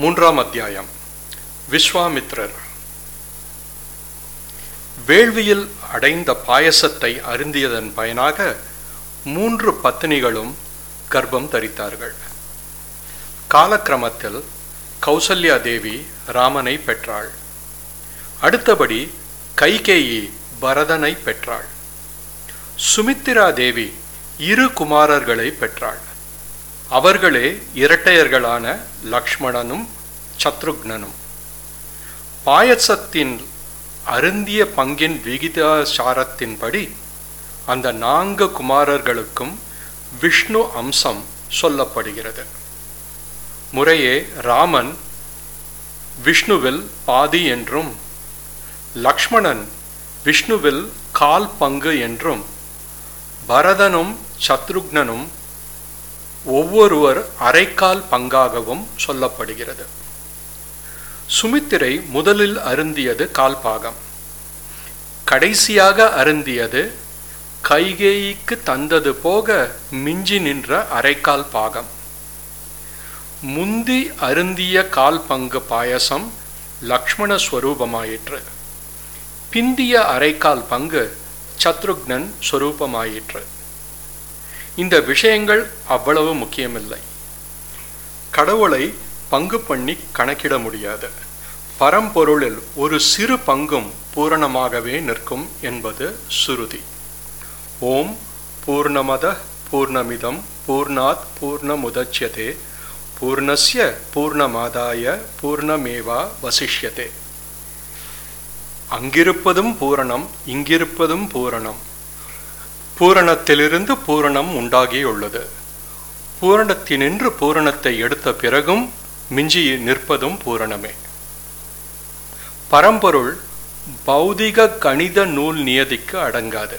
மூன்றாம் அத்தியாயம். விஸ்வாமித்ரர் வேள்வியில் அடைந்த பாயசத்தை அருந்தியதன் பயனாக மூன்று பத்தினிகளும் கர்ப்பம் தரித்தார்கள். காலக்கிரமத்தில் கௌசல்யா தேவி ராமனை பெற்றாள். அடுத்தபடி கைகேயி பரதனை பெற்றாள். சுமித்திரா தேவி இரு குமாரர்களை பெற்றாள். அவர்களே இரட்டையர்களான லக்ஷ்மணனும் சத்ருக்னனும். பாயசத்தின் அருந்திய பங்கின் விகிதாசாரத்தின்படி அந்த நான்கு குமாரர்களுக்கும் விஷ்ணு அம்சம் சொல்லப்படுகிறது. முறையே ராமன் விஷ்ணுவில் பாதி என்றும் லக்ஷ்மணன் விஷ்ணுவில் கால் பங்கு என்றும் பரதனும் சத்ருக்னனும் ஒவ்வொருவர் அரைக்கால் பங்காகவும் சொல்லப்படுகிறது. சுமித்திரை முதலில் அருந்தியது கால்பாகம். கடைசியாக அருந்தியது கைகேயிக்கு தந்தது போக மிஞ்சி நின்ற அரைக்கால் பாகம். முந்தி அருந்திய கால் பங்கு பாயசம் லக்ஷ்மண ஸ்வரூபமாயிற்று பிந்திய அரைக்கால் பங்கு சத்ருக்னன் ஸ்வரூபமாயிற்று இந்த விஷயங்கள் அவ்வளவு முக்கியமில்லை. கடவுளை பங்கு பண்ணி கணக்கிட முடியாது. பரம்பொருளில் ஒரு சிறு பங்கும் பூரணமாகவே நிற்கும் என்பது சுருதி. ஓம் பூர்ணமத பூர்ணமிதம் பூர்ணாத் பூர்ணமுதட்சியதே பூர்ணஸ்ய பூர்ணமாதாய பூர்ணமேவா வசிஷ்யதே. அங்கிருப்பதும் பூரணம் இங்கிருப்பதும் பூரணம். பூரணத்திலிருந்து பூரணம் உண்டாகியுள்ளது. பூரணத்தினின்று பூரணத்தை எடுத்த பிறகும் மிஞ்சி நிற்பதும் பூரணமே. பரம்பொருள் பௌதிக கணித நூல் நியதிக்கு அடங்காது.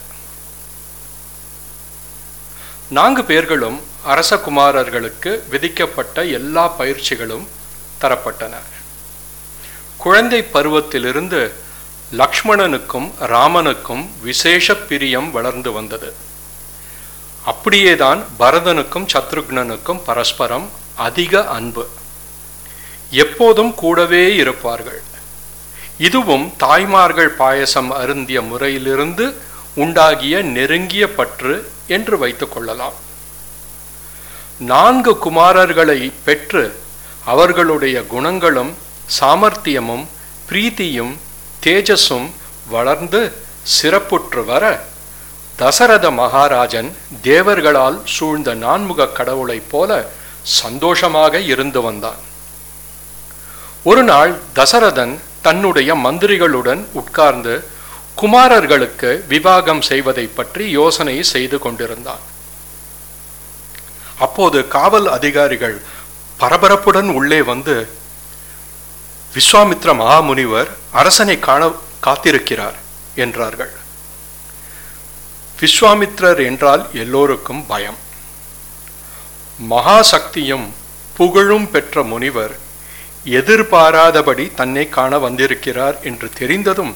நான்கு பேர்களும் அரசகுமாரர்களுக்கு விதிக்கப்பட்ட எல்லா பயிற்சிகளும் தரப்பட்டன. குழந்தை பருவத்திலிருந்து லக்ஷ்மணனுக்கும் ராமனுக்கும் விசேஷ பிரியம் வளர்ந்து வந்தது. அப்படியேதான் பரதனுக்கும் சத்ருக்னனுக்கும் பரஸ்பரம் அதிக அன்பு. எப்போதும் கூடவே இருப்பார்கள். இதுவும் தாய்மார்கள் பாயசம் அருந்திய முறையிலிருந்து உண்டாகிய நெருங்கிய பற்று என்று வைத்துக் கொள்ளலாம். நான்கு குமாரர்களை பெற்று அவர்களுடைய குணங்களும் சாமர்த்தியமும் பிரீத்தியும் தேஜஸும் வளர்ந்து சிறப்புற்று வர தசரத மகாராஜன் தேவர்களால் சூழ்ந்த நான்முக கடவுளைப் போல சந்தோஷமாக இருந்து வந்தான். ஒரு நாள் தசரதன் தன்னுடைய மந்திரிகளுடன் உட்கார்ந்து குமாரர்களுக்கு விவாகம் செய்வதை பற்றி யோசனை செய்து கொண்டிருந்தான். அப்போது காவல் அதிகாரிகள் பரபரப்புடன் உள்ளே வந்து விஸ்வாமித்ர மகாமுனிவர் அரசனை காண காத்திருக்கிறார் என்றார்கள். விஸ்வாமித்ரர் என்றால் எல்லோருக்கும் பயம். மகாசக்தியும் புகழும் பெற்ற முனிவர் எதிர்பாராதபடி தன்னை காண வந்திருக்கிறார் என்று தெரிந்ததும்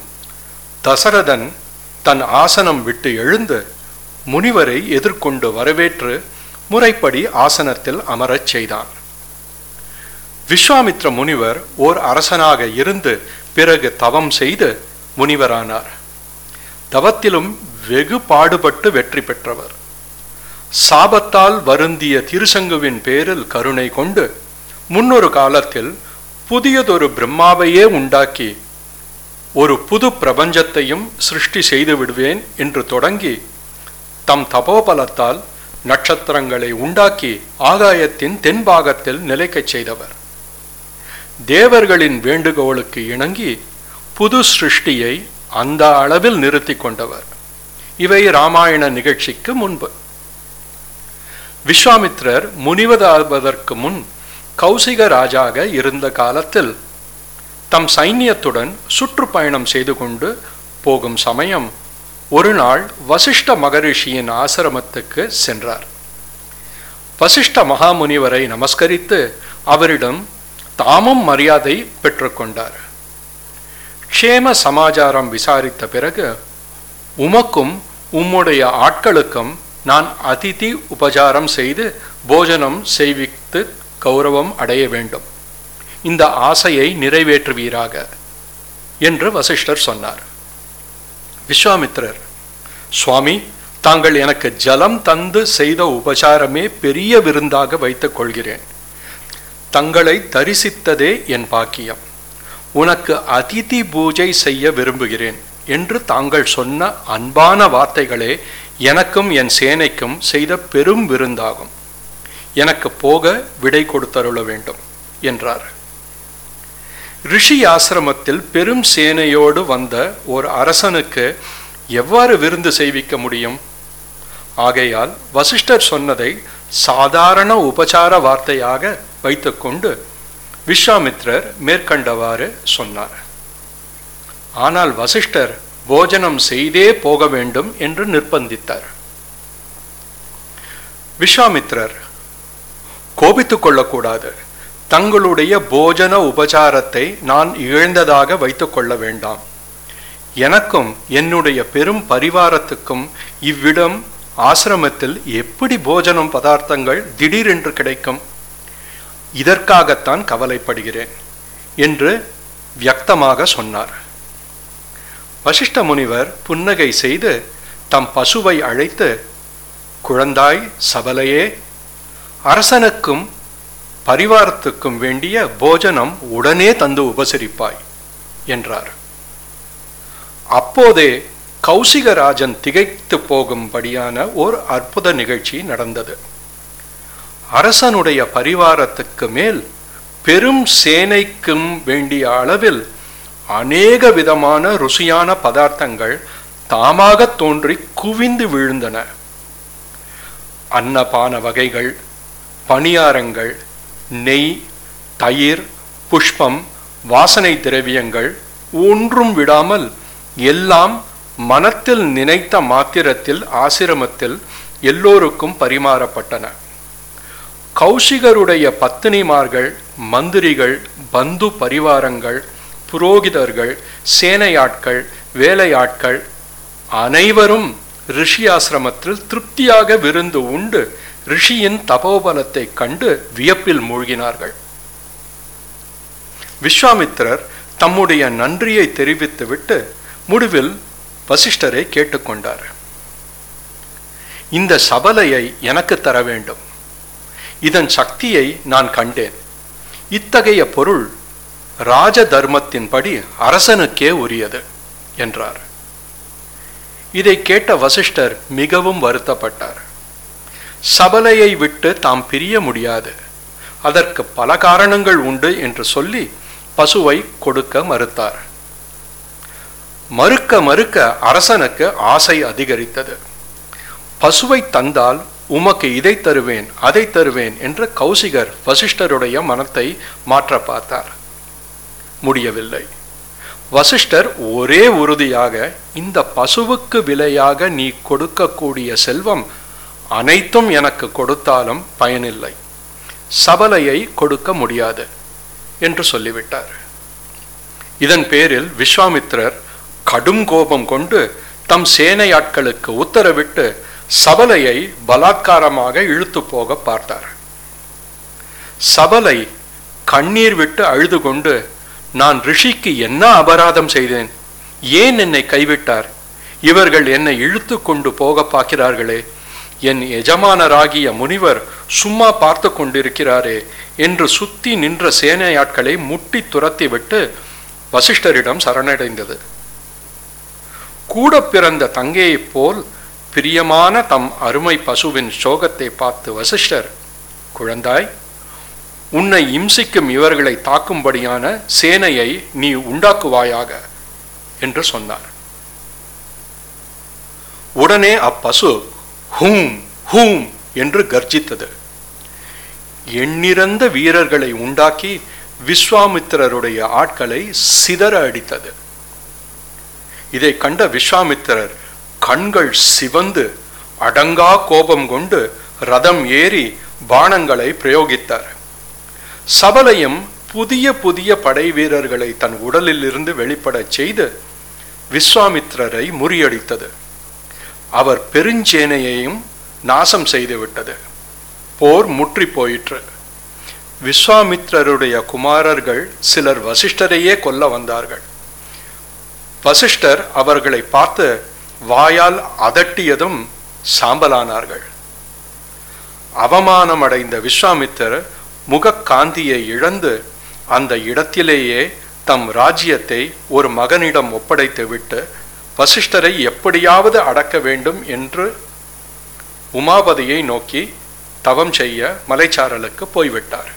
தசரதன் தன் ஆசனம் விட்டு எழுந்து முனிவரை எதிர்கொண்டு வரவேற்று முறைப்படி ஆசனத்தில் அமரச் செய்தான். விஸ்வாமித்ர முனிவர் ஓர் அரசனாக இருந்து பிறகு தவம் செய்து முனிவரானார். தவத்திலும் வெகு பாடுபட்டு வெற்றி பெற்றவர். சாபத்தால் வருந்திய திருசங்குவின் பேரில் கருணை கொண்டு முன்னொரு காலத்தில் புதியதொரு பிரம்மாவையே உண்டாக்கி ஒரு புது பிரபஞ்சத்தையும் சிருஷ்டி செய்து விடுவேன் என்று தொடங்கி தம் தபோபலத்தால் நட்சத்திரங்களை உண்டாக்கி ஆகாயத்தின் தென்பாகத்தில் நிலைக்கச் செய்தவர். தேவர்களின் வேண்டுகோளுக்கு இணங்கி புது சிருஷ்டியை அந்த அளவில் நிறுத்தி கொண்டவர். இவை ராமாயண நிகழ்ச்சிக்கு முன்பு. விஸ்வாமித்ரர் முனிவதாவதற்கு முன் கௌசிக ராஜாக இருந்த காலத்தில் தம் சைன்யத்துடன் சுற்றுப்பயணம் செய்து கொண்டு போகும் சமயம் ஒரு நாள் வசிஷ்ட மகரிஷியின் ஆசிரமத்துக்கு சென்றார். வசிஷ்ட மகாமுனிவரை நமஸ்கரித்து அவரிடம் தாமும் மரியாதை பெற்றுக்கொண்டார். க்ஷேம சமாச்சாரம் விசாரித்த பிறகு உமக்கும் உம்முடைய ஆட்களுக்கும் நான் அதிதி உபசாரம் செய்து போஜனம் செய்வித்து கௌரவம் அடைய வேண்டும். இந்த ஆசையை நிறைவேற்றுவீராக என்று வசிஷ்டர் சொன்னார். விஸ்வாமித்திரர் சுவாமி தாங்கள் எனக்கு ஜலம் தந்து செய்த உபசாரமே பெரிய விருந்தாக வைத்துக் கொள்கிறேன். தங்களை தரிசித்ததே என் பாக்கியம். உனக்கு அதிதி பூஜை செய்ய விரும்புகிறேன் என்று தாங்கள் சொன்ன அன்பான வார்த்தைகளே எனக்கும் என் சேனைக்கும் செய்த பெரும் விருந்தாகும். எனக்கு போக விடை கொடுத்தருள வேண்டும் என்றார். ரிஷி ஆசிரமத்தில் பெரும் சேனையோடு வந்த ஒரு அரசனுக்கு எவ்வாறு விருந்து செய்விக்க முடியும்? ஆகையால் வசிஷ்டர் சொன்னதை சாதாரண உபசார வார்த்தையாக வைத்துக்கொண்டு விஸ்வாமித்ரர் மேற்கண்டவாறு சொன்னார். ஆனால் வசிஷ்டர் போஜனம் செய்தே போக வேண்டும் என்று நிர்பந்தித்தார். விஸ்வாமித்ரர் கோபித்துக் கொள்ளக்கூடாது. தங்களுடைய போஜன உபச்சாரத்தை நான் இழந்ததாக வைத்துக் கொள்ள வேண்டாம். எனக்கும் என்னுடைய பெரும் பரிவாரத்துக்கும் இவ்விடம் ஆசிரமத்தில் எப்படி போஜனம் பதார்த்தங்கள் திடீரென்று கிடைக்கும்? இதற்காகத்தான் கவலைப்படுகிறேன் என்று வியக்தமாக சொன்னார். வசிஷ்ட முனிவர் புன்னகை செய்து தம் பசுவை அழைத்து குழந்தாய் சபலையே அரசனுக்கும் பரிவாரத்துக்கும் வேண்டிய போஜனம் உடனே தந்து உபசரிப்பாய் என்றார். அப்போதே கௌசிகராஜன் திகைத்து போகும்படியான ஓர் அற்புத நிகழ்ச்சி நடந்தது. அரசனுடைய பரிவாரத்துக்கு மேல் பெரும் சேனைக்கும் வேண்டிய அளவில் அநேக விதமான ருசியான பதார்த்தங்கள் தாமாக தோன்றி குவிந்து விழுந்தன. அன்னபான வகைகள் பணியாரங்கள் நெய் தயிர் புஷ்பம் வாசனை திரவியங்கள் ஒன்றும் விடாமல் எல்லாம் மனத்தில் நினைத்த மாத்திரத்தில் ஆசிரமத்தில் எல்லோருக்கும் பரிமாறப்பட்டன. கௌஷிகருடைய பத்தினிமார்கள் மந்திரிகள் பந்து பரிவாரங்கள் புரோகிதர்கள் சேனையாட்கள் வேலையாட்கள் அனைவரும் ரிஷி ஆசிரமத்தில் திருப்தியாக விருந்து உண்டு. ரிஷியின் தபோபலத்தை கண்டு வியப்பில் மூழ்கினார்கள். விஸ்வாமித்திரர் தம்முடைய நன்றியை தெரிவித்துவிட்டு முடிவில் வசிஷ்டரை கேட்டுக்கொண்டார். இந்த சபலையை எனக்கு தர வேண்டும். இதன் சக்தியை நான் கண்டேன். இத்தகைய பொருள் ராஜ தர்மத்தின்படி அரசனுக்கே உரியது என்றார். இதை கேட்ட வசிஷ்டர் மிகவும் வருத்தப்பட்டார். சபலையை விட்டு தாம் பிரிய முடியாது. அதற்கு பல காரணங்கள் உண்டு என்று சொல்லி பசுவை கொடுக்க மறுத்தார். மறுக்க மறுக்க அரசனுக்கு ஆசை அதிகரித்தது. பசுவை தந்தால் உமக்கு இதை தருவேன் அதை தருவேன் என்று கௌசிகர் வசிஷ்டருடைய மனத்தை மாற்ற பார்த்தார். முடியவில்லை. வசிஷ்டர் ஒரே உறுதியாக இந்த பசுவுக்கு விலையாக நீ கொடுக்கக்கூடிய செல்வம் அனைத்தும் எனக்கு கொடுத்தாலும் பயனில்லை. சபலையை கொடுக்க முடியாது என்று சொல்லிவிட்டார். இதன் பேரில் விஸ்வாமித்திரர் கடும் கோபம் கொண்டு தம் சேனையாட்களுக்கு உத்தரவிட்டு சபலையை பலாத்காரமாக இழுத்து போக பார்த்தார் சபலை கண்ணீர் விட்டு அழுது கொண்டு நான் ரிஷிக்கு என்ன அபராதம் செய்தேன்? ஏன் என்னை கைவிட்டார்? இவர்கள் என்னை இழுத்து கொண்டு போக பார்க்கிறார்களே. என் எஜமானராகிய முனிவர் சும்மா பார்த்து கொண்டிருக்கிறாரே என்று சுத்தி நின்ற சேனையாட்களை முட்டி துரத்திவிட்டு வசிஷ்டரிடம் சரணடைந்தது. கூட பிறந்த தங்கையைப் போல் பிரியமான தம் அருமை பசுவின் சோகத்தை பார்த்து வசிஷ்டர் குழந்தாய் உன்னை இம்சிக்கும் இவர்களை தாக்கும்படியான சேனையை நீ உண்டாக்குவாயாக என்று சொன்னார். உடனே அப்பசு ஹூம் ஹூம் என்று கர்ஜித்தது. எண்ணிறந்த வீரர்களை உண்டாக்கி விஸ்வாமித்திரருடைய ஆட்களை சிதற அடித்தது. இதை கண்ட விஸ்வாமித்திரர் கண்கள் சிவந்து அடங்கா கோபம் கொண்டு ரதம் ஏறி பானங்களை பிரயோகித்தார். சபலையும் புதிய புதிய படை வீரர்களை தன் உடலில் இருந்து வெளிப்படச் செய்து விஸ்வாமித்திரரை முறியடித்தது. அவர் பெருஞ்சேனையையும் நாசம் செய்துவிட்டது போர் முற்றி போயிற்று. விஸ்வாமித்ரருடைய குமாரர்கள் சிலர் வசிஷ்டரையே கொல்ல வந்தார்கள். வசிஷ்டர் அவர்களை பார்த்து வாயால் அதட்டியதும் சாம்பலானார்கள். அவமானமடைந்த விஸ்வாமித்தர் முகக்காந்தியை இழந்து அந்த இடத்திலேயே தம் ராஜ்யத்தை ஒரு மகனிடம் ஒப்படைத்துவிட்டு வசிஷ்டரை எப்படியாவது அடக்க வேண்டும் என்று உமாபதியை நோக்கி தவம் செய்ய மலைச்சாரலுக்கு போய்விட்டார்.